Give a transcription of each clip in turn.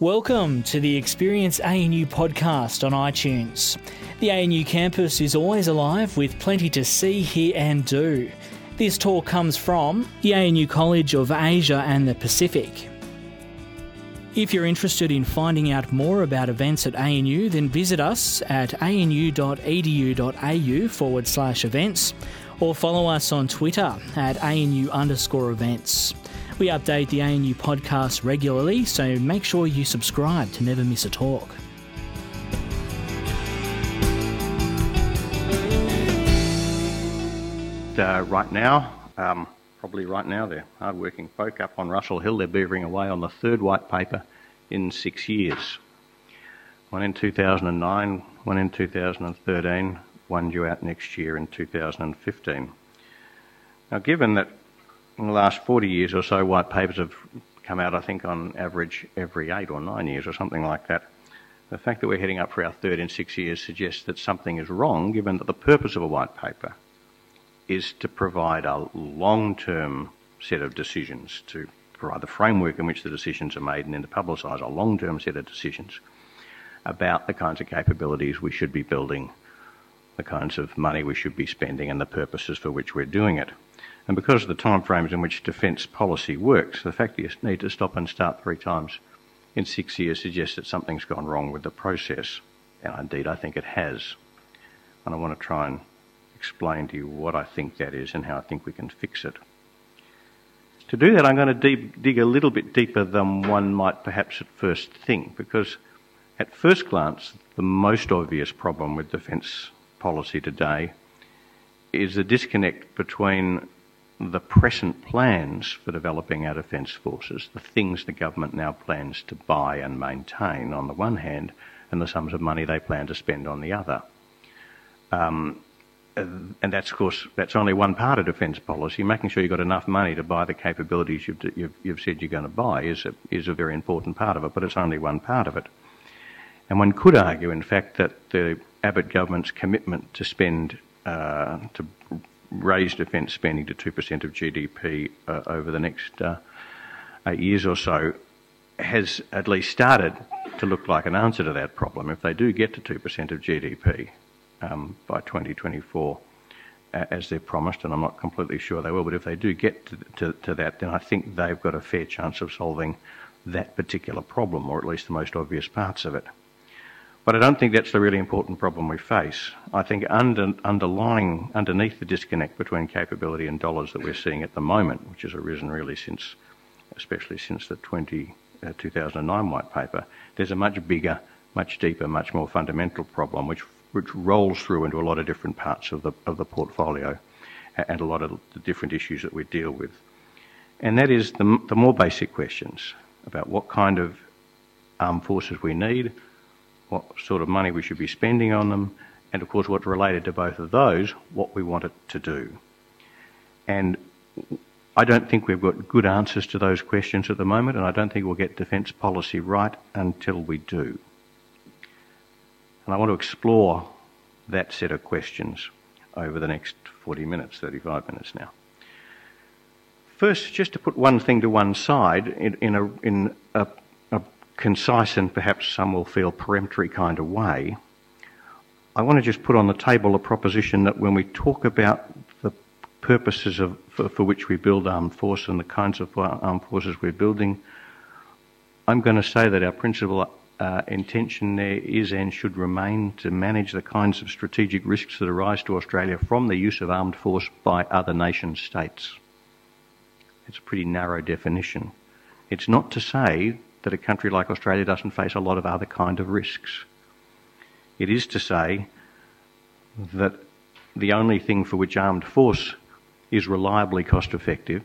Welcome to the Experience ANU podcast on iTunes. The ANU campus is always alive with plenty to see, hear, and do. This talk comes from the ANU College of Asia and the Pacific. If you're interested in finding out more about events at ANU, then visit us at anu.edu.au forward slash events or follow us on Twitter at ANU underscore events. We update the ANU podcast regularly, so make sure you subscribe to never miss a talk. Uh, right now, um, probably right now, they're hard-working folk up on Russell Hill. They're beavering away on the third white paper in six years. One in 2009, one in 2013, one due out next year in 2015. Now, given that in the last 40 years or so, white papers have come out, I think, on average every eight or nine years or something like that. The fact that we're heading up for our third in six years suggests that something is wrong, given that the purpose of a white paper is to provide a long term set of decisions, to provide the framework in which the decisions are made, and then to publicise a long term set of decisions about the kinds of capabilities we should be building, the kinds of money we should be spending, and the purposes for which we're doing it. And because of the timeframes in which defence policy works, the fact that you need to stop and start three times in six years suggests that something's gone wrong with the process. And indeed, I think it has. And I want to try and explain to you what I think that is and how I think we can fix it. To do that, I'm going to deep, dig a little bit deeper than one might perhaps at first think, because at first glance, the most obvious problem with defence policy today is the disconnect between the present plans for developing our defence forces, the things the government now plans to buy and maintain on the one hand, and the sums of money they plan to spend on the other. Um, and that's, of course, that's only one part of defence policy. Making sure you've got enough money to buy the capabilities you've, you've, you've said you're going to buy is a, is a very important part of it, but it's only one part of it. And one could argue, in fact, that the Abbott government's commitment to spend, uh, to raise defence spending to 2% of GDP uh, over the next uh, eight years or so has at least started to look like an answer to that problem. If they do get to 2% of GDP um, by 2024, as they've promised, and I'm not completely sure they will, but if they do get to, to, to that, then I think they've got a fair chance of solving that particular problem, or at least the most obvious parts of it. But I don't think that's the really important problem we face. I think under, underlying, underneath the disconnect between capability and dollars that we're seeing at the moment, which has arisen really since, especially since the 20, uh, 2009 white paper, there's a much bigger, much deeper, much more fundamental problem which, which rolls through into a lot of different parts of the, of the portfolio and a lot of the different issues that we deal with. And that is the, the more basic questions about what kind of armed forces we need, what sort of money we should be spending on them, and of course, what's related to both of those, what we want it to do. And I don't think we've got good answers to those questions at the moment, and I don't think we'll get defence policy right until we do. And I want to explore that set of questions over the next 40 minutes, 35 minutes now. First, just to put one thing to one side, in, in, a, in a concise and perhaps some will feel peremptory kind of way, I want to just put on the table a proposition that when we talk about the purposes of, for, for which we build armed force and the kinds of armed forces we're building, I'm going to say that our principal uh, intention there is and should remain to manage the kinds of strategic risks that arise to Australia from the use of armed force by other nation states. It's a pretty narrow definition. It's not to say that a country like Australia doesn't face a lot of other kind of risks. It is to say that the only thing for which armed force is reliably cost effective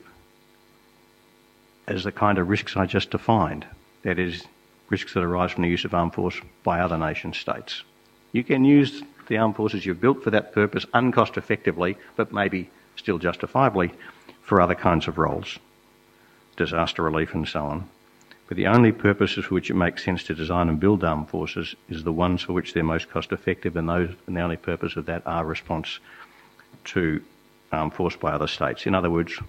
is the kind of risks I just defined. That is, risks that arise from the use of armed force by other nation states. You can use the armed forces you've built for that purpose uncost effectively, but maybe still justifiably for other kinds of roles, disaster relief and so on. The only purposes for which it makes sense to design and build armed forces is the ones for which they're most cost effective, and those and the only purpose of that are response to armed force by other states. In other words,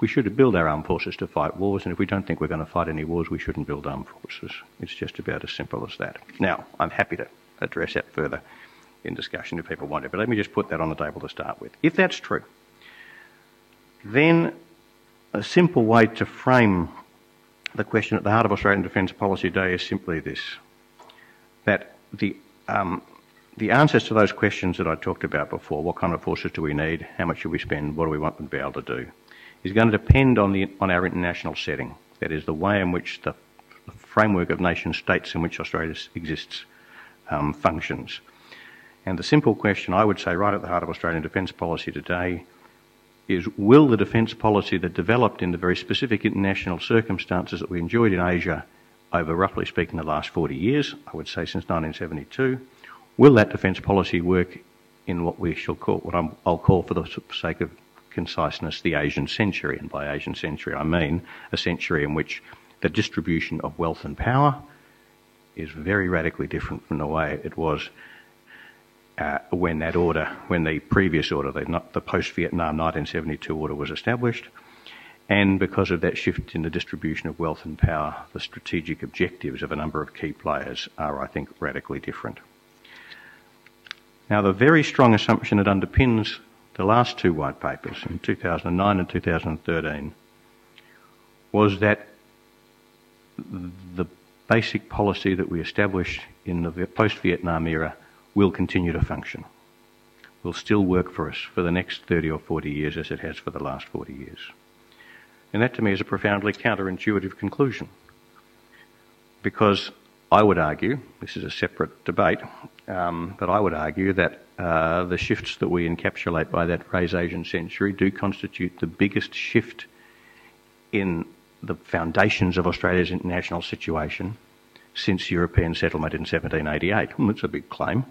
we should build our armed forces to fight wars, and if we don't think we're going to fight any wars, we shouldn't build armed forces. It's just about as simple as that. Now, I'm happy to address that further in discussion if people want it, but let me just put that on the table to start with. If that's true, then a simple way to frame the question at the heart of Australian defence policy today is simply this that the, um, the answers to those questions that I talked about before what kind of forces do we need, how much should we spend, what do we want them to be able to do is going to depend on, the, on our international setting. That is, the way in which the, the framework of nation states in which Australia exists um, functions. And the simple question I would say right at the heart of Australian defence policy today is will the defence policy that developed in the very specific international circumstances that we enjoyed in Asia over roughly speaking the last 40 years, I would say since 1972, will that defence policy work in what we shall call, what i will call for the sake of conciseness, the Asian century? And by Asian century I mean a century in which the distribution of wealth and power is very radically different from the way it was uh, when that order, when the previous order, the, the post-Vietnam 1972 order was established, and because of that shift in the distribution of wealth and power, the strategic objectives of a number of key players are, I think, radically different. Now, the very strong assumption that underpins the last two white papers in 2009 and 2013 was that the basic policy that we established in the post-Vietnam era will continue to function, will still work for us for the next 30 or 40 years as it has for the last 40 years. And that to me is a profoundly counterintuitive conclusion. Because I would argue, this is a separate debate, um, but I would argue that uh, the shifts that we encapsulate by that phrase Asian century do constitute the biggest shift in the foundations of Australia's international situation since European settlement in 1788. Well, that's a big claim.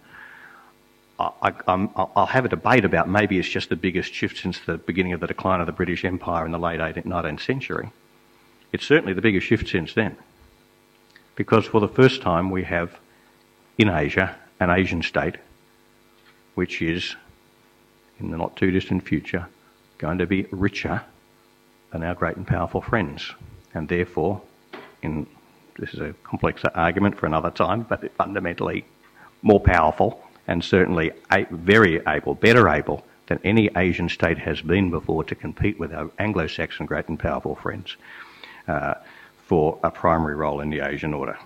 I, will have a debate about maybe it's just the biggest shift since the beginning of the decline of the British Empire in the late 18th, 19th century. It's certainly the biggest shift since then. Because for the first time we have in Asia an Asian state which is, in the not too distant future, going to be richer than our great and powerful friends. And therefore, in, this is a complex argument for another time, but fundamentally more powerful and certainly very able, better able than any Asian state has been before to compete with our Anglo-Saxon great and powerful friends uh, for a primary role in the Asian order.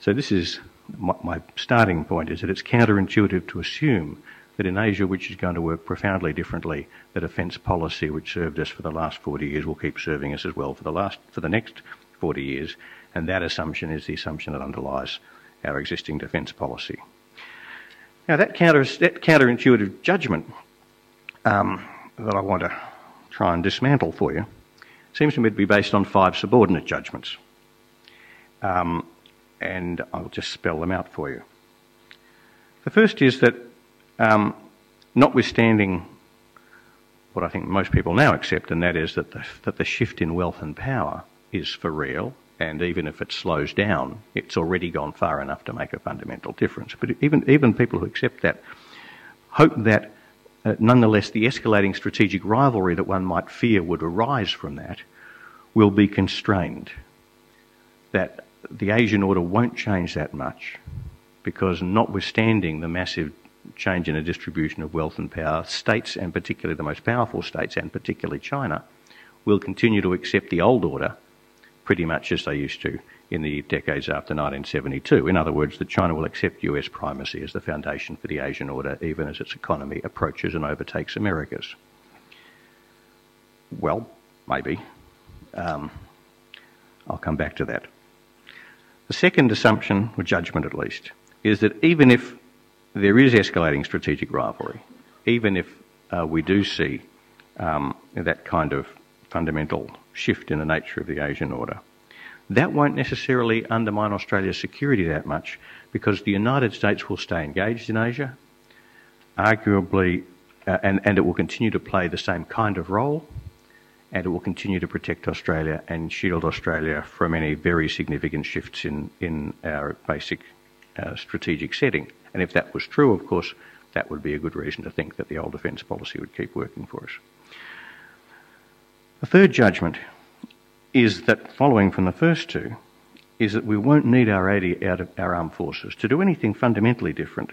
So this is my, my starting point is that it's counterintuitive to assume that in Asia, which is going to work profoundly differently, the defence policy which served us for the last 40 years will keep serving us as well for the last for the next 40 years, and that assumption is the assumption that underlies our existing defence policy. Now, that, counter, that counterintuitive judgment um, that I want to try and dismantle for you seems to me to be based on five subordinate judgments. Um, and I'll just spell them out for you. The first is that, um, notwithstanding what I think most people now accept, and that is that the, that the shift in wealth and power is for real, and even if it slows down, it's already gone far enough to make a fundamental difference. But even, even people who accept that hope that uh, nonetheless the escalating strategic rivalry that one might fear would arise from that will be constrained. That the Asian order won't change that much because, notwithstanding the massive change in the distribution of wealth and power, states, and particularly the most powerful states, and particularly China, will continue to accept the old order pretty much as they used to in the decades after 1972. In other words, that China will accept US primacy as the foundation for the Asian order, even as its economy approaches and overtakes America's. Well, maybe. Um, I'll come back to that. The second assumption, or judgment at least, is that even if there is escalating strategic rivalry, even if uh, we do see um, that kind of fundamental shift in the nature of the Asian order. That won't necessarily undermine Australia's security that much because the United States will stay engaged in Asia, arguably, uh, and, and it will continue to play the same kind of role, and it will continue to protect Australia and shield Australia from any very significant shifts in, in our basic uh, strategic setting. And if that was true, of course, that would be a good reason to think that the old defence policy would keep working for us. The third judgment is that, following from the first two, is that we won't need our, our armed forces to do anything fundamentally different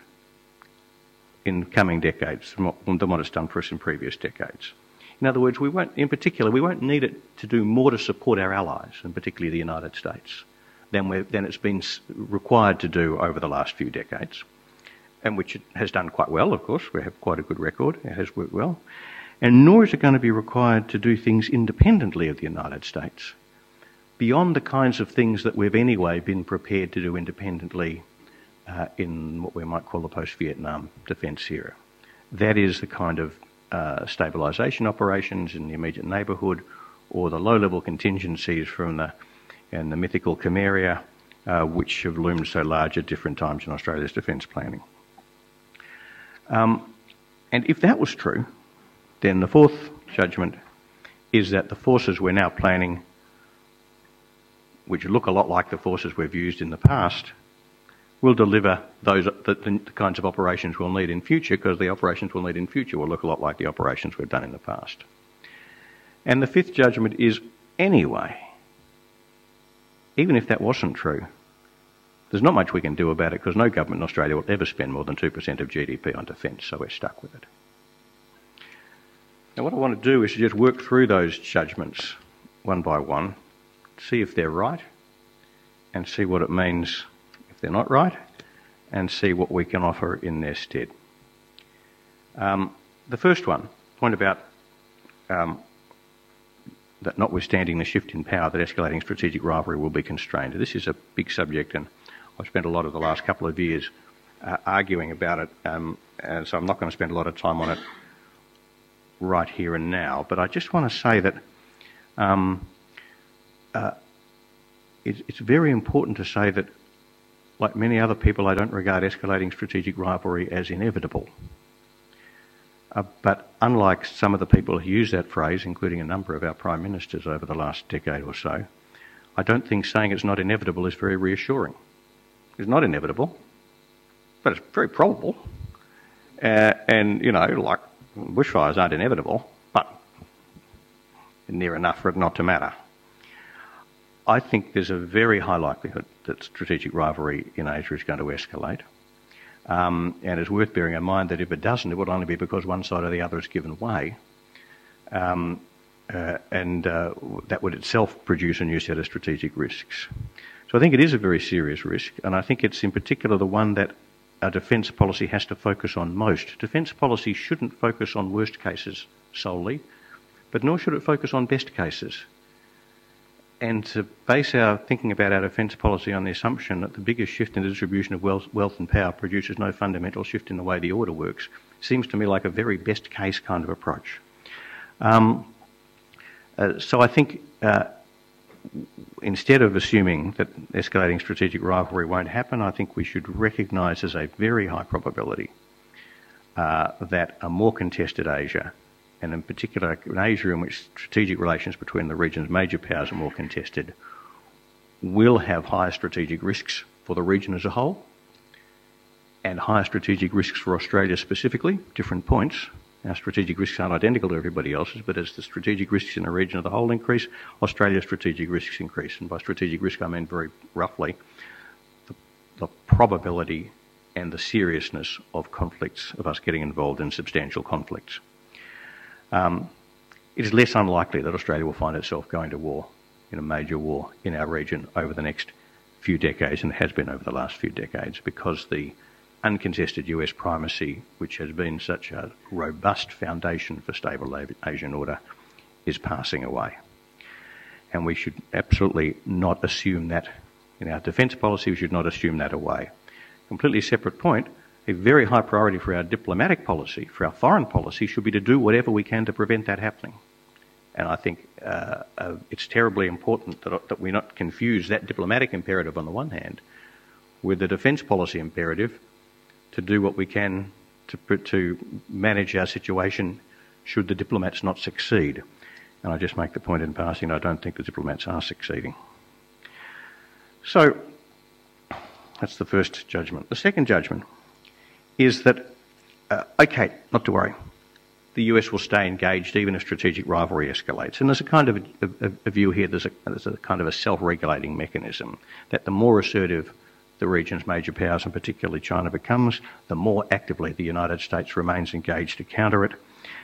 in coming decades than what it's done for us in previous decades. In other words, we won't, in particular, we won't need it to do more to support our allies, and particularly the United States, than, than it's been required to do over the last few decades, and which it has done quite well, of course. We have quite a good record. It has worked well. And nor is it going to be required to do things independently of the United States, beyond the kinds of things that we've anyway been prepared to do independently uh, in what we might call the post Vietnam defence era. That is the kind of uh, stabilisation operations in the immediate neighbourhood or the low level contingencies from the, and the mythical Kimberley, uh, which have loomed so large at different times in Australia's defence planning. Um, and if that was true, then the fourth judgment is that the forces we're now planning, which look a lot like the forces we've used in the past, will deliver those the, the, kinds of operations we'll need in future because the operations we'll need in future will look a lot like the operations we've done in the past. And the fifth judgment is anyway, even if that wasn't true, there's not much we can do about it because no government in Australia will ever spend more than 2% of GDP on defence, so we're stuck with it. Now, what I want to do is to just work through those judgments one by one, see if they're right, and see what it means if they're not right, and see what we can offer in their stead. Um, the first one, point about um, that notwithstanding the shift in power, that escalating strategic rivalry will be constrained. This is a big subject, and I've spent a lot of the last couple of years uh, arguing about it, um, and so I'm not going to spend a lot of time on it right here and now. But I just want to say that um, uh, it's, it's very important to say that like many other people, I don't regard escalating strategic rivalry as inevitable. Uh, but unlike some of the people who use that phrase, including a number of our prime ministers over the last decade or so, I don't think saying it's not inevitable is very reassuring. It's not inevitable, but it's very probable. Uh, and, you know, like bushfires aren't inevitable, but near enough for it not to matter. I think there's a very high likelihood that strategic rivalry in Asia is going to escalate. Um, and it's worth bearing in mind that if it doesn't, it would only be because one side or the other has given way. Um, uh, and uh, that would itself produce a new set of strategic risks. So I think it is a very serious risk, and I think it's in particular the one that our defence policy has to focus on most. Defence policy shouldn't focus on worst cases solely, but nor should it focus on best cases and to base our thinking about our defence policy on the assumption that the biggest shift in the distribution of wealth, wealth, and power produces no fundamental shift in the way the order works seems to me like a very best case kind of approach. Um, uh, so I think uh, instead of assuming that escalating strategic rivalry won't happen, I think we should recognise as a very high probability uh, that a more contested Asia and in particular an Asia, in which strategic relations between the region's major powers are more contested, will have higher strategic risks for the region as a whole and higher strategic risks for Australia specifically, different points. Our strategic risks aren't identical to everybody else's, but as the strategic risks in the region of the whole increase, Australia's strategic risks increase. And by strategic risk, I mean very roughly the, the probability and the seriousness of conflicts, of us getting involved in substantial conflicts. Um, it is less unlikely that Australia will find itself going to war, in a major war in our region over the next few decades, and has been over the last few decades, because the uncontested US primacy, which has been such a robust foundation for stable Asian order, is passing away. And we should absolutely not assume that in our defence policy, we should not assume that away. Completely separate point, a very high priority for our diplomatic policy, for our foreign policy, should be to do whatever we can to prevent that happening. And I think uh, uh, it's terribly important that, that we not confuse that diplomatic imperative on the one hand with the defence policy imperative to do what we can to, to manage our situation should the diplomats not succeed. And I just make the point in passing, I don't think the diplomats are succeeding. So, that's the first judgment. The second judgment is that, uh, okay, not to worry. the US will stay engaged even if strategic rivalry escalates. And there's a kind of a, a, a view here, there's a, there's a kind of a self regulating mechanism that the more assertive the region's major powers, and particularly China, becomes, the more actively the United States remains engaged to counter it,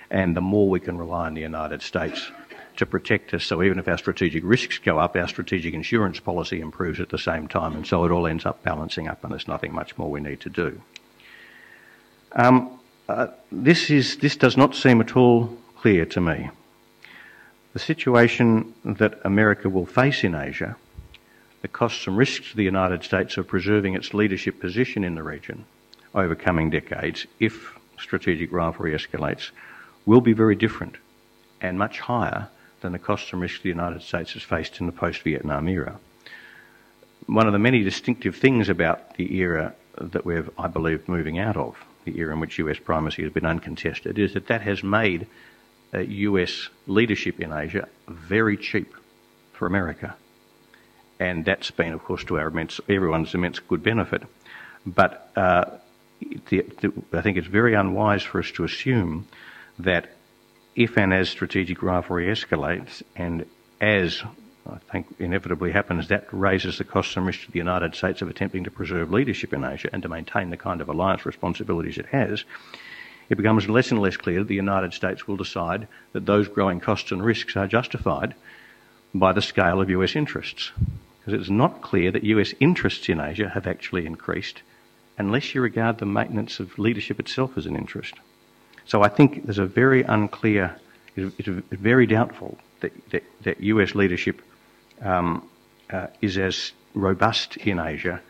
and the more we can rely on the United States to protect us. So even if our strategic risks go up, our strategic insurance policy improves at the same time, and so it all ends up balancing up, and there's nothing much more we need to do. Um, uh, this, is, this does not seem at all clear to me. The situation that America will face in Asia the costs and risks to the United States of preserving its leadership position in the region over coming decades, if strategic rivalry escalates, will be very different and much higher than the costs and risks the United States has faced in the post Vietnam era. One of the many distinctive things about the era that we're, I believe, moving out of, the era in which US primacy has been uncontested, is that that has made uh, US leadership in Asia very cheap for America and that's been, of course, to our immense, everyone's immense good benefit. But uh, the, the, I think it's very unwise for us to assume that if and as strategic rivalry escalates, and as I think inevitably happens, that raises the costs and risks to the United States of attempting to preserve leadership in Asia and to maintain the kind of alliance responsibilities it has. It becomes less and less clear that the United States will decide that those growing costs and risks are justified by the scale of US interests because it's not clear that US interests in Asia have actually increased unless you regard the maintenance of leadership itself as an interest. So I think there's a very unclear, it's very doubtful that, that, that US leadership um, uh, is as robust in Asia,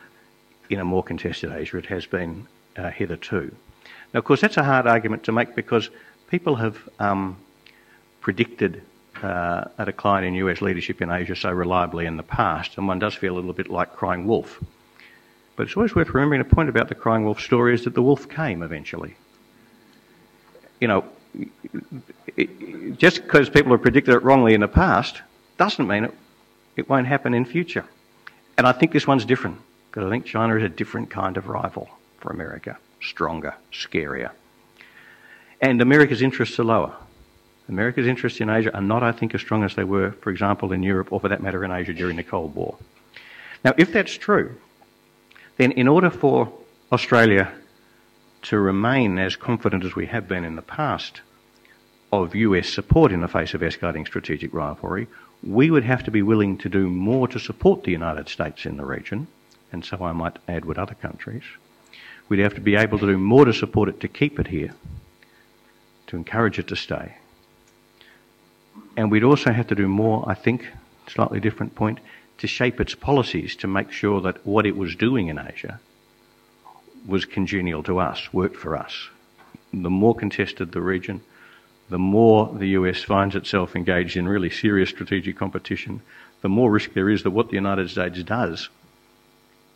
in a more contested Asia, it has been uh, hitherto. Now, of course, that's a hard argument to make because people have um, predicted uh, a decline in US leadership in Asia so reliably in the past, and one does feel a little bit like crying wolf. But it's always worth remembering the point about the crying wolf story is that the wolf came eventually. You know, just because people have predicted it wrongly in the past doesn't mean it, it won't happen in future. And I think this one's different because I think China is a different kind of rival for America, stronger, scarier. And America's interests are lower. America's interests in Asia are not, I think, as strong as they were, for example, in Europe or for that matter in Asia during the Cold War. Now, if that's true, then in order for Australia to remain as confident as we have been in the past of US support in the face of escalating strategic rivalry, we would have to be willing to do more to support the United States in the region, and so I might add with other countries. We'd have to be able to do more to support it to keep it here, to encourage it to stay. And we'd also have to do more, I think, slightly different point, to shape its policies to make sure that what it was doing in Asia was congenial to us, worked for us. The more contested the region, the more the US finds itself engaged in really serious strategic competition, the more risk there is that what the United States does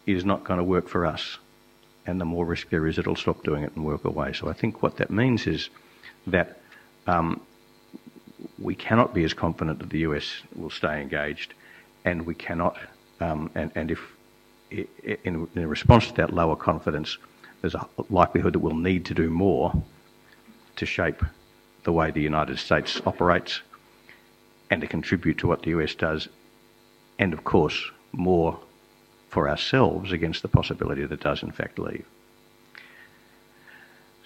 is not going to work for us. And the more risk there is it'll stop doing it and work away. So I think what that means is that um, we cannot be as confident that the US will stay engaged, and we cannot, um, and, and if in, in response to that lower confidence, there's a likelihood that we'll need to do more to shape the way the United States operates and to contribute to what the US does, and of course, more for ourselves against the possibility that it does in fact leave.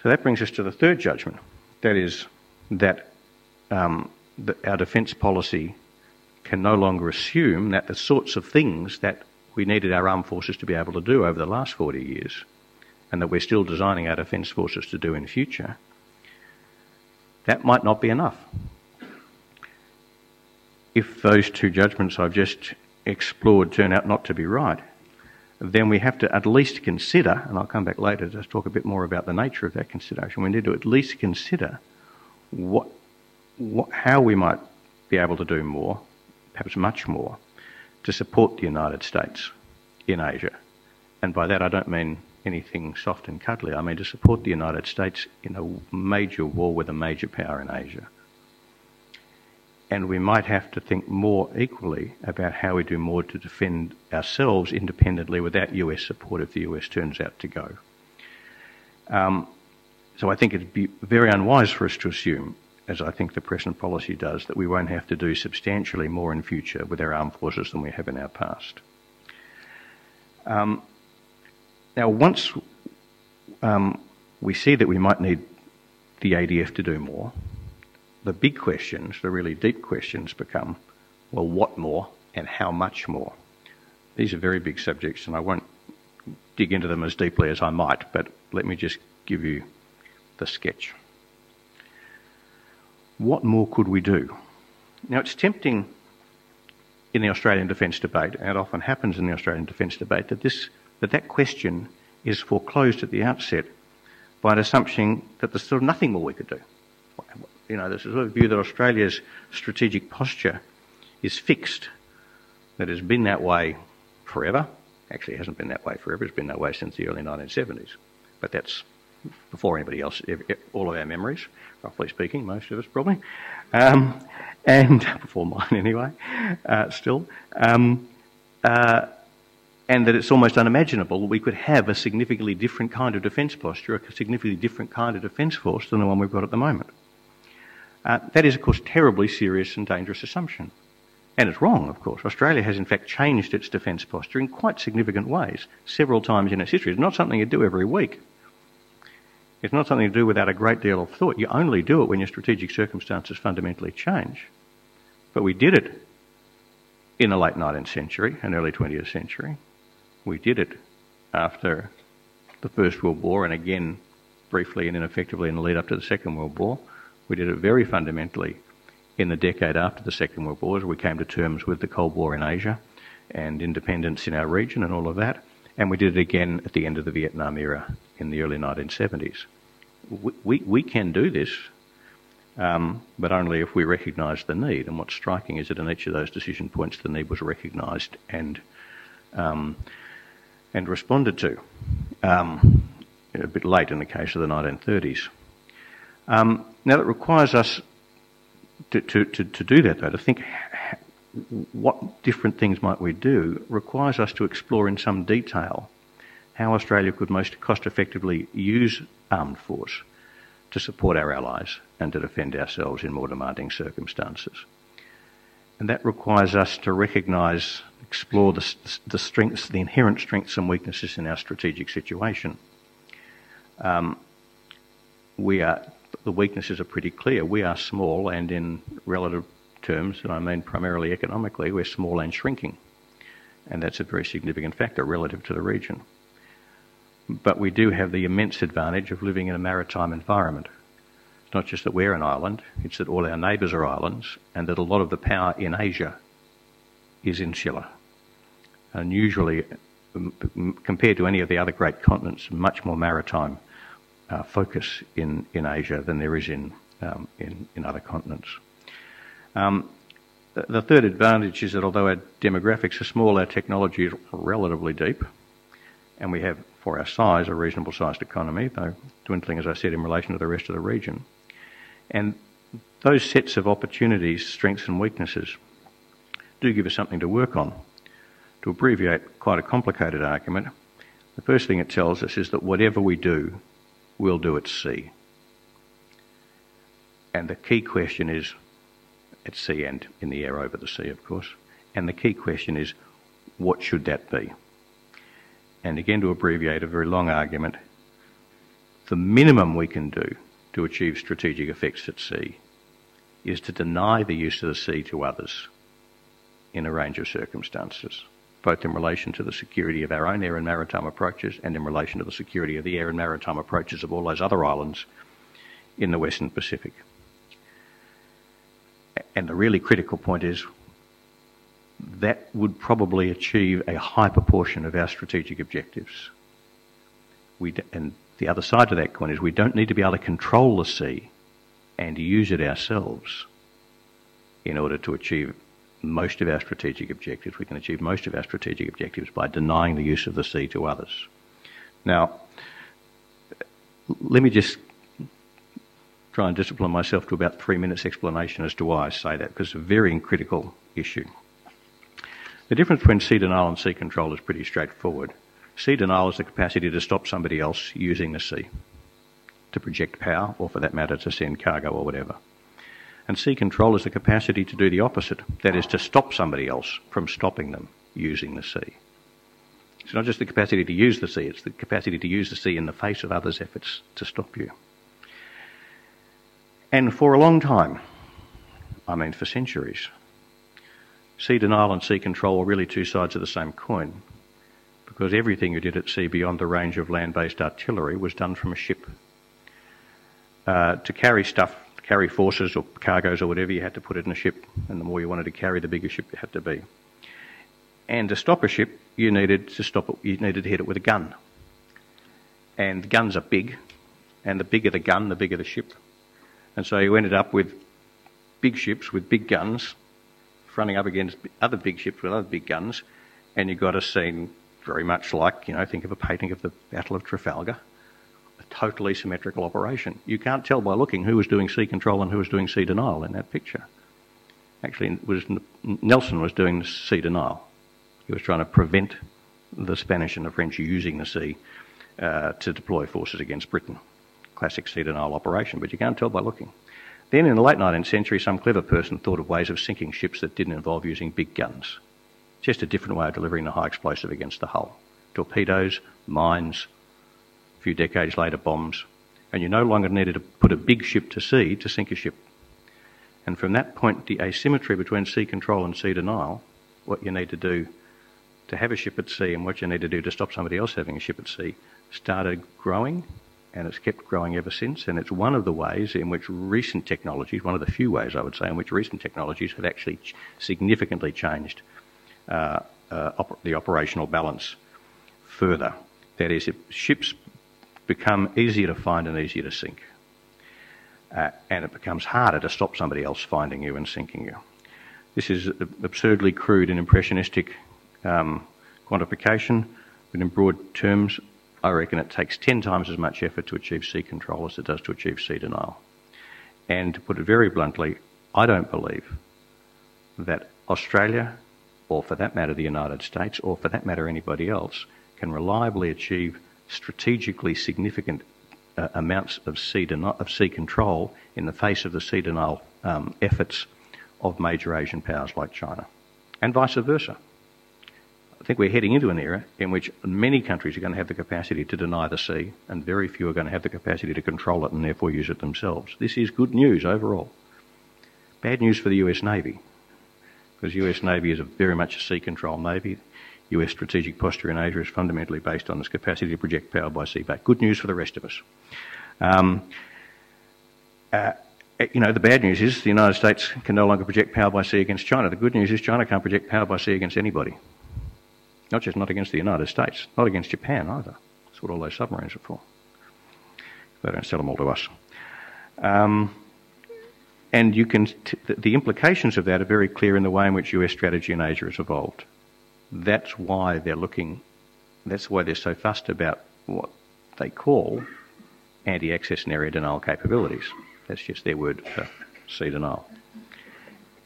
So that brings us to the third judgment. That is that um, our defence policy can no longer assume that the sorts of things that we needed our armed forces to be able to do over the last 40 years and that we're still designing our defence forces to do in future, that might not be enough. If those two judgments I've just explored turn out not to be right, then we have to at least consider, and I'll come back later to talk a bit more about the nature of that consideration, we need to at least consider what, how we might be able to do more, perhaps much more, to support the United States in Asia. And by that I don't mean anything soft and cuddly. I mean to support the United States in a major war with a major power in Asia. And we might have to think more equally about how we do more to defend ourselves independently without US support if the US turns out to go. Um, so I think it'd be very unwise for us to assume, as I think the present policy does, that we won't have to do substantially more in future with our armed forces than we have in our past. Um, now, once um, we see that we might need the ADF to do more, the big questions, the really deep questions become, well, what more and how much more? These are very big subjects, and I won't dig into them as deeply as I might, but let me just give you the sketch. What more could we do? Now, it's tempting in the Australian defence debate, and it often happens in the Australian defence debate, that, this, that that question is foreclosed at the outset by an assumption that there's sort of nothing more we could do. You know, there's a sort of view that Australia's strategic posture is fixed, that has been that way forever. Actually, it hasn't been that way forever, it's been that way since the early 1970s. But that's before anybody else, all of our memories, roughly speaking, most of us probably, um, and before mine anyway, uh, still, um, uh, and that it's almost unimaginable that we could have a significantly different kind of defence posture, a significantly different kind of defence force than the one we've got at the moment. Uh, that is, of course, terribly serious and dangerous assumption. And it's wrong, of course. Australia has, in fact, changed its defence posture in quite significant ways, several times in its history. It's not something you do every week. It's not something to do without a great deal of thought. You only do it when your strategic circumstances fundamentally change. But we did it in the late 19th century and early 20th century. We did it after the First World War and again briefly and ineffectively in the lead up to the Second World War. We did it very fundamentally in the decade after the Second World War as we came to terms with the Cold War in Asia and independence in our region and all of that. And we did it again at the end of the Vietnam era in the early 1970s we, we, can do this, um, but only if we recognise the need. And what's striking is that in each of those decision points, the need was recognised and um, and responded to. Um, a bit late in the case of the 1930s. Um, now, it requires us to, to, to, to do that, though, to think what different things might we do, requires us to explore in some detail how Australia could most cost effectively use armed force to support our allies and to defend ourselves in more demanding circumstances. And that requires us to recognise, explore the, the, strengths, the inherent strengths and weaknesses in our strategic situation. Um, we are, the weaknesses are pretty clear. We are small, and in relative terms, and I mean primarily economically, we're small and shrinking. And that's a very significant factor relative to the region. But we do have the immense advantage of living in a maritime environment. It's not just that we're an island, it's that all our neighbours are islands, and that a lot of the power in Asia is insular. And usually, compared to any of the other great continents, much more maritime uh, focus in, in Asia than there is in, um, in, in, other continents. Um, the third advantage is that although our demographics are small, our technology is relatively deep, and we have for our size, a reasonable sized economy, though dwindling, as I said, in relation to the rest of the region. And those sets of opportunities, strengths, and weaknesses do give us something to work on. To abbreviate quite a complicated argument, the first thing it tells us is that whatever we do, we'll do at sea. And the key question is at sea and in the air over the sea, of course. And the key question is what should that be? And again to abbreviate a very long argument, the minimum we can do to achieve strategic effects at sea is to deny the use of the sea to others in a range of circumstances, both in relation to the security of our own air and maritime approaches and in relation to the security of the air and maritime approaches of all those other islands in the Western Pacific. And the really critical point is that would probably achieve a high proportion of our strategic objectives. We d- and the other side of that coin is we don't need to be able to control the sea and use it ourselves in order to achieve most of our strategic objectives. We can achieve most of our strategic objectives by denying the use of the sea to others. Now, let me just try and discipline myself to about three minutes explanation as to why I say that, because it's a very critical issue. The difference between sea denial and sea control is pretty straightforward. Sea denial is the capacity to stop somebody else using the sea, to project power, or for that matter, to send cargo or whatever. And sea control is the capacity to do the opposite that is, to stop somebody else from stopping them using the sea. It's not just the capacity to use the sea, it's the capacity to use the sea in the face of others' efforts to stop you. And for a long time, I mean for centuries, sea denial and sea control were really two sides of the same coin because everything you did at sea beyond the range of land based artillery was done from a ship. Uh, to carry stuff, carry forces or cargoes or whatever, you had to put it in a ship, and the more you wanted to carry, the bigger ship it had to be. And to stop a ship, you needed to stop it, you needed to hit it with a gun. And guns are big, and the bigger the gun, the bigger the ship. And so you ended up with big ships with big guns running up against other big ships with other big guns, and you've got a scene very much like, you know, think of a painting of the Battle of Trafalgar, a totally symmetrical operation. You can't tell by looking who was doing sea control and who was doing sea denial in that picture. Actually, was Nelson was doing sea denial. He was trying to prevent the Spanish and the French using the sea uh, to deploy forces against Britain. Classic sea denial operation, but you can't tell by looking. Then, in the late 19th century, some clever person thought of ways of sinking ships that didn't involve using big guns. Just a different way of delivering the high explosive against the hull. Torpedoes, mines, a few decades later, bombs. And you no longer needed to put a big ship to sea to sink a ship. And from that point, the asymmetry between sea control and sea denial, what you need to do to have a ship at sea and what you need to do to stop somebody else having a ship at sea started growing and it's kept growing ever since. And it's one of the ways in which recent technologies, one of the few ways I would say, in which recent technologies have actually ch- significantly changed uh, uh, op- the operational balance further. That is, ships become easier to find and easier to sink. Uh, and it becomes harder to stop somebody else finding you and sinking you. This is absurdly crude and impressionistic um, quantification, but in broad terms, I reckon it takes 10 times as much effort to achieve sea control as it does to achieve sea denial. And to put it very bluntly, I don't believe that Australia, or for that matter the United States, or for that matter anybody else, can reliably achieve strategically significant uh, amounts of sea, of control in the face of the sea denial um, efforts of major Asian powers like China, and vice versa. I think we're heading into an era in which many countries are going to have the capacity to deny the sea, and very few are going to have the capacity to control it and therefore use it themselves. This is good news overall. Bad news for the US Navy, because US Navy is very much a sea control navy. US strategic posture in Asia is fundamentally based on its capacity to project power by sea back. Good news for the rest of us. Um, uh, you know, the bad news is the United States can no longer project power by sea against China. The good news is China can't project power by sea against anybody. Not just not against the United States, not against Japan either. That's what all those submarines are for. They don't sell them all to us. Um, and you can t- the implications of that are very clear in the way in which US strategy in Asia has evolved. That's why they're looking, that's why they're so fussed about what they call anti access and area denial capabilities. That's just their word for sea denial.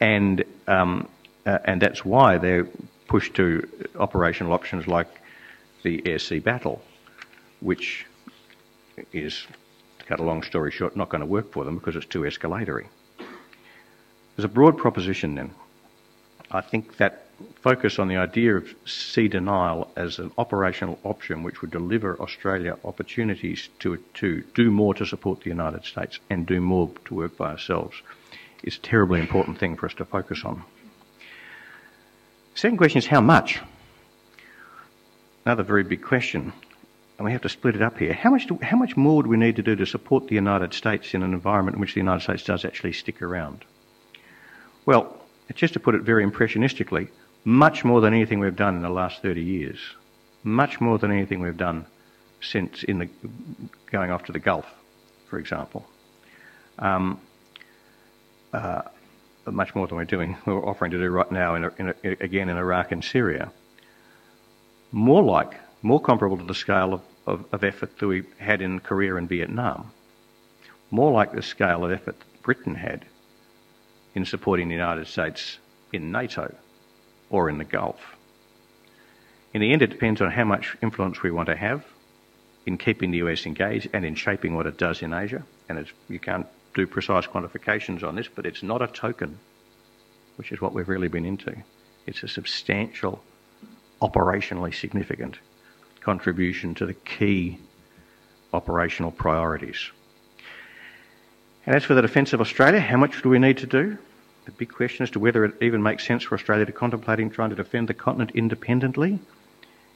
And, um, uh, and that's why they're pushed to operational options like the air sea battle, which is, to cut a long story short, not going to work for them because it's too escalatory. There's a broad proposition then. I think that focus on the idea of sea denial as an operational option which would deliver Australia opportunities to, to do more to support the United States and do more to work by ourselves is a terribly important thing for us to focus on. Second question is how much? Another very big question. And we have to split it up here. How much, do, how much more do we need to do to support the United States in an environment in which the United States does actually stick around? Well, just to put it very impressionistically, much more than anything we've done in the last 30 years. Much more than anything we've done since in the going off to the Gulf, for example. Um, uh, much more than we're doing, we're offering to do right now, in, in, again in Iraq and Syria. More like, more comparable to the scale of, of, of effort that we had in Korea and Vietnam. More like the scale of effort Britain had in supporting the United States in NATO or in the Gulf. In the end, it depends on how much influence we want to have in keeping the US engaged and in shaping what it does in Asia. And you can't do precise quantifications on this, but it's not a token, which is what we've really been into. It's a substantial, operationally significant contribution to the key operational priorities. And as for the defence of Australia, how much do we need to do? The big question as to whether it even makes sense for Australia to contemplating trying to defend the continent independently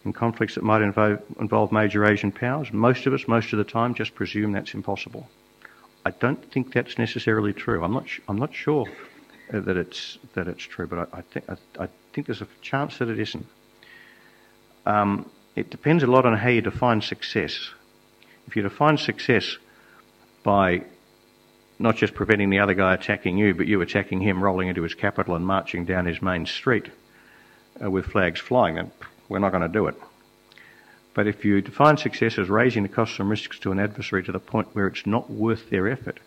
in conflicts that might involve, involve major Asian powers. Most of us, most of the time, just presume that's impossible. I don't think that's necessarily true. I'm not. I'm not sure that it's that it's true, but I, I think I, I, think there's a chance that it isn't. Um, it depends a lot on how you define success. If you define success by not just preventing the other guy attacking you, but you attacking him, rolling into his capital and marching down his main street uh, with flags flying, then we're not going to do it. But if you define success as raising the costs and risks to an adversary to the point where it's not worth their effort,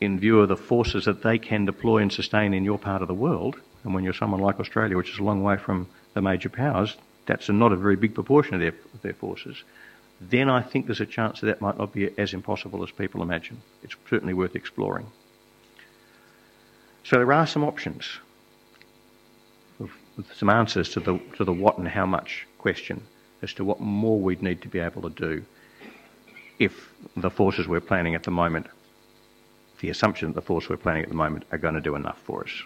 in view of the forces that they can deploy and sustain in your part of the world, and when you're someone like Australia, which is a long way from the major powers, that's not a very big proportion of their, of their forces then I think there's a chance that that might not be as impossible as people imagine. It's certainly worth exploring. So there are some options, with some answers to the, to the what and how much question as to what more we'd need to be able to do if the forces we're planning at the moment, the assumption that the forces we're planning at the moment are going to do enough for us.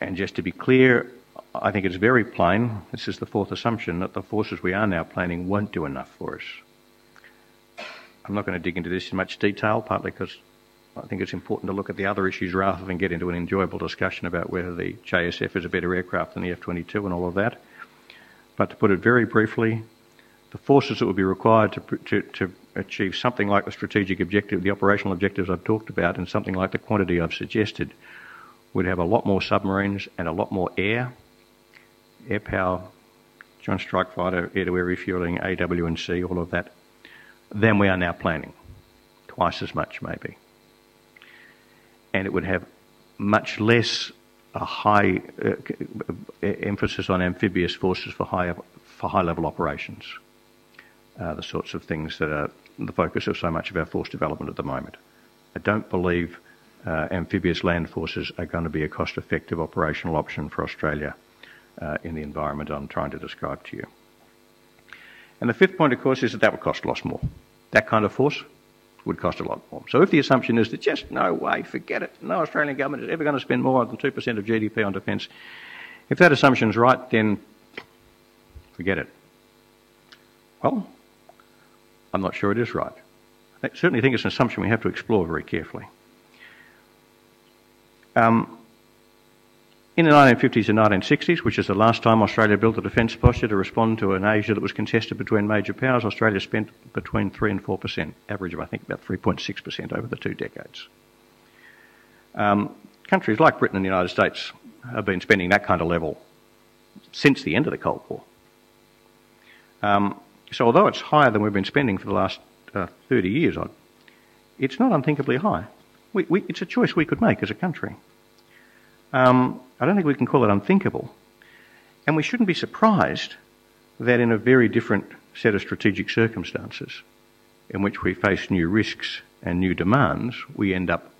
And just to be clear, I think it's very plain, this is the fourth assumption, that the forces we are now planning won't do enough for us. I'm not going to dig into this in much detail, partly because I think it's important to look at the other issues rather than get into an enjoyable discussion about whether the JSF is a better aircraft than the F 22 and all of that. But to put it very briefly, the forces that would be required to, to, to achieve something like the strategic objective, the operational objectives I've talked about, and something like the quantity I've suggested, would have a lot more submarines and a lot more air air power, Joint Strike Fighter, air-to-air refueling, AEW&C, all of that, than we are now planning. Twice as much, maybe. And it would have much less a high uh, emphasis on amphibious forces for high, for high level operations. Uh, the sorts of things that are the focus of so much of our force development at the moment. I don't believe uh, amphibious land forces are going to be a cost effective operational option for Australia uh, in the environment I'm trying to describe to you. And the fifth point, of course, is that that would cost a lot more. That kind of force would cost a lot more. So if the assumption is that just no way, forget it, no Australian government is ever going to spend more than 2% of GDP on defence, if that assumption is right, then forget it. Well, I'm not sure it is right. I certainly think it's an assumption we have to explore very carefully. Um, in the 1950s and 1960s, which is the last time Australia built a defence posture to respond to an Asia that was contested between major powers, Australia spent between 3 and 4%, average of I think about 3.6% over the two decades. Um, countries like Britain and the United States have been spending that kind of level since the end of the Cold War. Um, so although it's higher than we've been spending for the last uh, 30 years, it's not unthinkably high. We, we, it's a choice we could make as a country. Um, I don't think we can call it unthinkable. And we shouldn't be surprised that in a very different set of strategic circumstances, in which we face new risks and new demands, we end up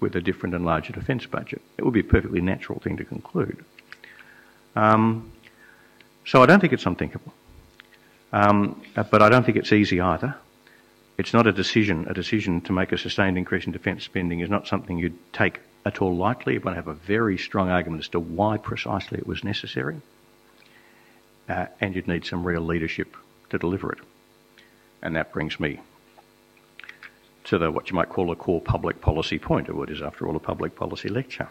with a different and larger defence budget. It would be a perfectly natural thing to conclude. Um, so I don't think it's unthinkable. Um, but I don't think it's easy either. It's not a decision. A decision to make a sustained increase in defence spending is not something you'd take at all likely, but I have a very strong argument as to why precisely it was necessary. Uh, and you'd need some real leadership to deliver it. And that brings me to the what you might call a core public policy point of what is, after all, a public policy lecture.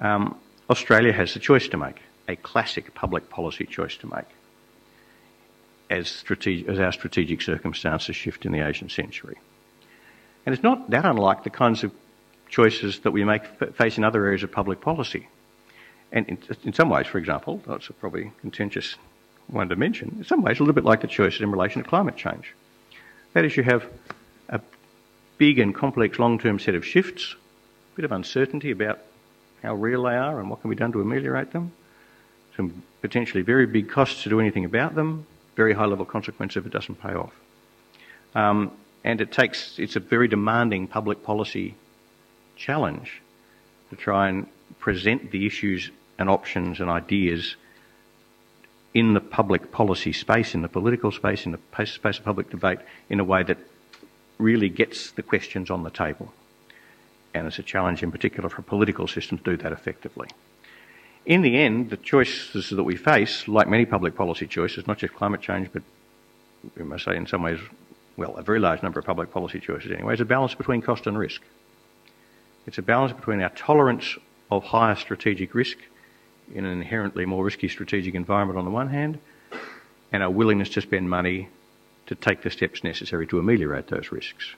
Um, Australia has a choice to make, a classic public policy choice to make, as, as our strategic circumstances shift in the Asian century. And it's not that unlike the kinds of choices that we make face in other areas of public policy. And in, in some ways, for example, that's a probably contentious one to mention, in some ways a little bit like the choices in relation to climate change. That is, you have a big and complex long-term set of shifts, a bit of uncertainty about how real they are and what can be done to ameliorate them. some potentially very big costs to do anything about them, very high level consequence if it doesn't pay off. Um, and it takes, it's a very demanding public policy challenge to try and present the issues and options and ideas in the public policy space, in the political space, in the space of public debate, in a way that really gets the questions on the table. And it's a challenge in particular for a political systems to do that effectively. In the end, the choices that we face, like many public policy choices, not just climate change, but we must say in some ways, well, a very large number of public policy choices anyway, is a balance between cost and risk. It's a balance between our tolerance of higher strategic risk in an inherently more risky strategic environment on the one hand, and our willingness to spend money to take the steps necessary to ameliorate those risks.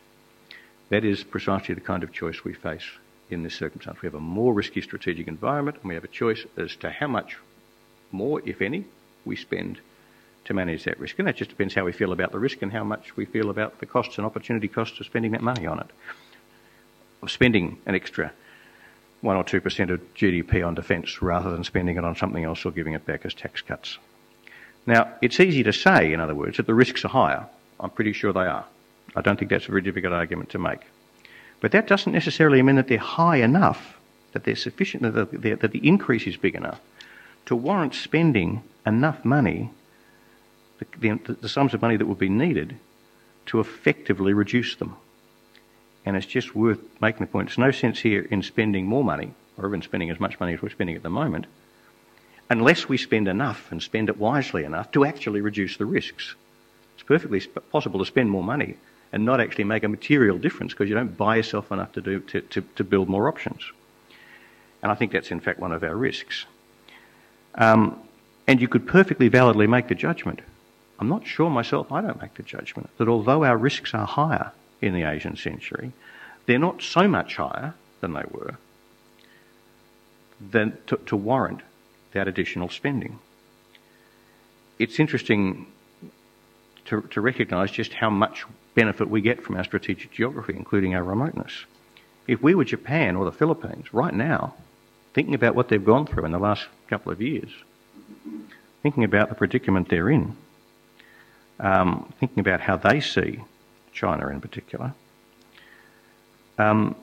That is precisely the kind of choice we face in this circumstance. We have a more risky strategic environment, and we have a choice as to how much more, if any, we spend to manage that risk. And that just depends how we feel about the risk and how much we feel about the costs and opportunity costs of spending that money on it, of spending an extra 1 or 2% of GDP on defence rather than spending it on something else or giving it back as tax cuts. Now, it's easy to say, in other words, that the risks are higher. I'm pretty sure they are. I don't think that's a very difficult argument to make. But that doesn't necessarily mean that they're high enough, that they're sufficient, that the, that the increase is big enough to warrant spending enough money, the, the, the sums of money that would be needed, to effectively reduce them. And it's just worth making the point. There's no sense here in spending more money, or even spending as much money as we're spending at the moment, unless we spend enough and spend it wisely enough to actually reduce the risks. It's perfectly possible to spend more money and not actually make a material difference because you don't buy yourself enough to, do, to, to, to build more options. And I think that's in fact one of our risks. Um, and you could perfectly validly make the judgment. I'm not sure myself, I don't make the judgment, that although our risks are higher in the Asian century, they're not so much higher than they were than to, to warrant that additional spending. It's interesting to, to recognise just how much benefit we get from our strategic geography, including our remoteness. If we were Japan or the Philippines right now, thinking about what they've gone through in the last couple of years, thinking about the predicament they're in, um, thinking about how they see China in particular, um,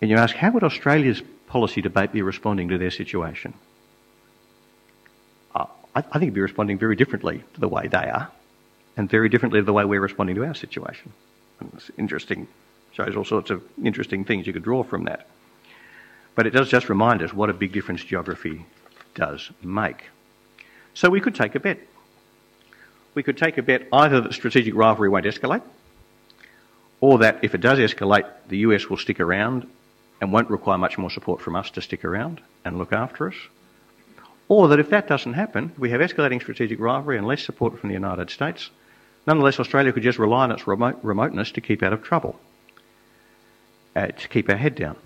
and you ask, how would Australia's policy debate be responding to their situation? Uh, I, I think it'd be responding very differently to the way they are and very differently to the way we're responding to our situation. And it's interesting, shows all sorts of interesting things you could draw from that. But it does just remind us what a big difference geography does make. So we could take a bet. We could take a bet either that strategic rivalry won't escalate, or that if it does escalate, the US will stick around and won't require much more support from us to stick around and look after us. Or that if that doesn't happen, we have escalating strategic rivalry and less support from the United States, Nonetheless, Australia could just rely on its remote, remoteness to keep out of trouble, uh, to keep our head down.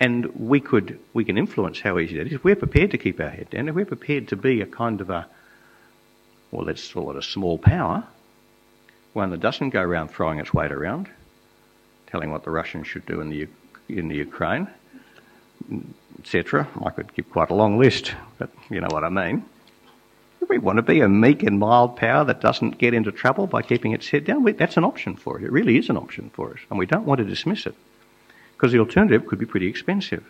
And we could we can influence how easy that is. We're prepared to keep our head down, we're prepared to be a kind of a, well, let's call it a small power, one that doesn't go around throwing its weight around, telling what the Russians should do in the in the Ukraine, etc. I could give quite a long list, but you know what I mean. We want to be a meek and mild power that doesn't get into trouble by keeping its head down. That's an option for it. It really is an option for us, and we don't want to dismiss it because the alternative could be pretty expensive.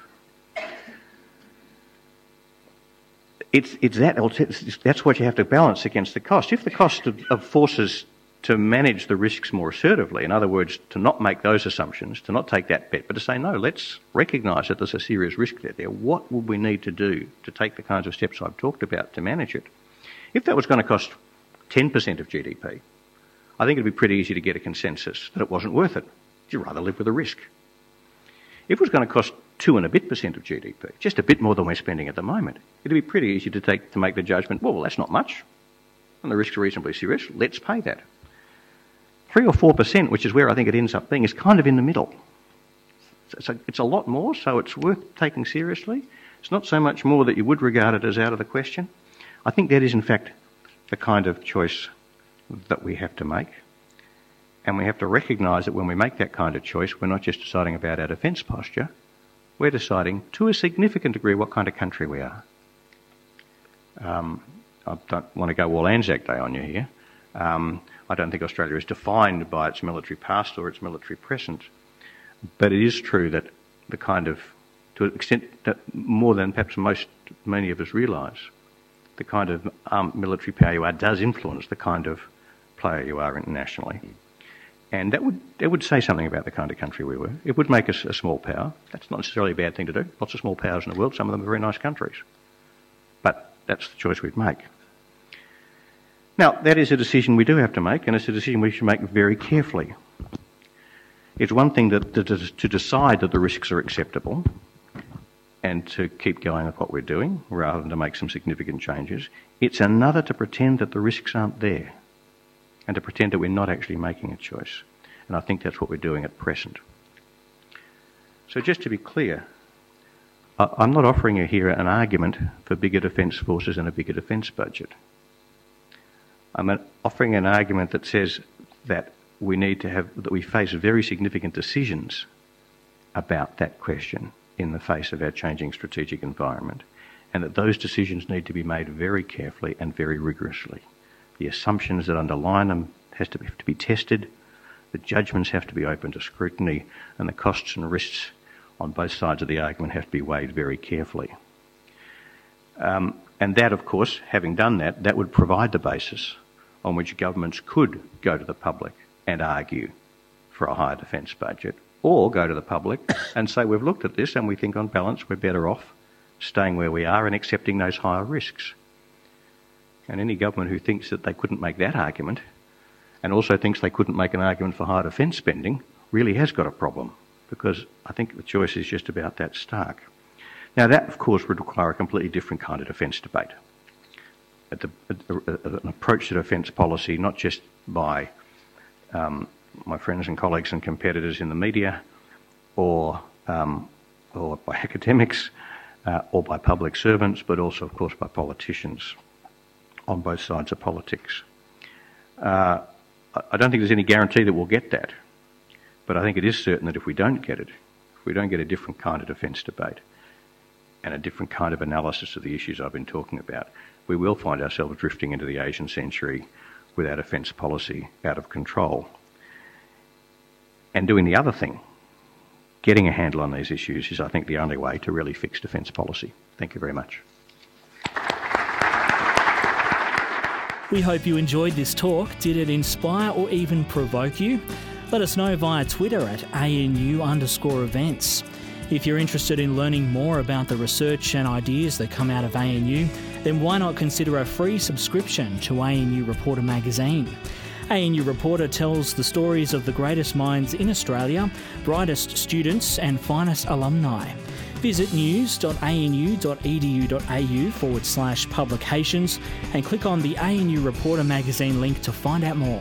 It's, it's that, that's what you have to balance against the cost. If the cost of, of forces to manage the risks more assertively, in other words, to not make those assumptions, to not take that bet, but to say, no, let's recognise that there's a serious risk there. What would we need to do to take the kinds of steps I've talked about to manage it? If that was going to cost 10% of GDP, I think it'd be pretty easy to get a consensus that it wasn't worth it. You'd rather live with a risk. If it was going to cost two and a bit percent of GDP, just a bit more than we're spending at the moment, it'd be pretty easy to take to make the judgment, well, well that's not much, and the risks are reasonably serious. Let's pay that. Three or four percent, which is where I think it ends up being, is kind of in the middle. It's a, it's a lot more, so it's worth taking seriously. It's not so much more that you would regard it as out of the question. I think that is, in fact, the kind of choice that we have to make. And we have to recognise that when we make that kind of choice, we're not just deciding about our defence posture, we're deciding to a significant degree what kind of country we are. Um, I don't want to go all Anzac Day on you here. Um, I don't think Australia is defined by its military past or its military present, but it is true that the kind of, to an extent that more than perhaps most many of us realise, the kind of um, military power you are does influence the kind of player you are internationally. And that would, would say something about the kind of country we were. It would make us a small power. That's not necessarily a bad thing to do. Lots of small powers in the world, some of them are very nice countries. But that's the choice we'd make. Now, that is a decision we do have to make, and it's a decision we should make very carefully. It's one thing that, to decide that the risks are acceptable and to keep going with what we're doing rather than to make some significant changes. It's another to pretend that the risks aren't there and to pretend that we're not actually making a choice. And I think that's what we're doing at present. So, just to be clear, I'm not offering you here an argument for bigger defence forces and a bigger defence budget. I'm offering an argument that says that we need to have, that we face very significant decisions about that question in the face of our changing strategic environment, and that those decisions need to be made very carefully and very rigorously. The assumptions that underlie them has to be, to be tested, the judgments have to be open to scrutiny, and the costs and risks on both sides of the argument have to be weighed very carefully. Um, and that, of course, having done that, that would provide the basis on which governments could go to the public and argue for a higher defence budget, or go to the public and say, We've looked at this and we think on balance we're better off staying where we are and accepting those higher risks. And any government who thinks that they couldn't make that argument and also thinks they couldn't make an argument for higher defence spending really has got a problem because I think the choice is just about that stark. Now, that, of course, would require a completely different kind of defence debate. The, an approach to defence policy, not just by um, my friends and colleagues and competitors in the media or, um, or by academics uh, or by public servants, but also, of course, by politicians on both sides of politics. Uh, I don't think there's any guarantee that we'll get that, but I think it is certain that if we don't get it, if we don't get a different kind of defence debate and a different kind of analysis of the issues I've been talking about, we will find ourselves drifting into the Asian century with our defence policy out of control. And doing the other thing, getting a handle on these issues, is, I think, the only way to really fix defence policy. Thank you very much. We hope you enjoyed this talk. Did it inspire or even provoke you? Let us know via Twitter at ANU underscore events. If you're interested in learning more about the research and ideas that come out of ANU, then why not consider a free subscription to ANU Reporter magazine? ANU Reporter tells the stories of the greatest minds in Australia, brightest students, and finest alumni. Visit news.anu.edu.au forward slash publications and click on the ANU Reporter magazine link to find out more.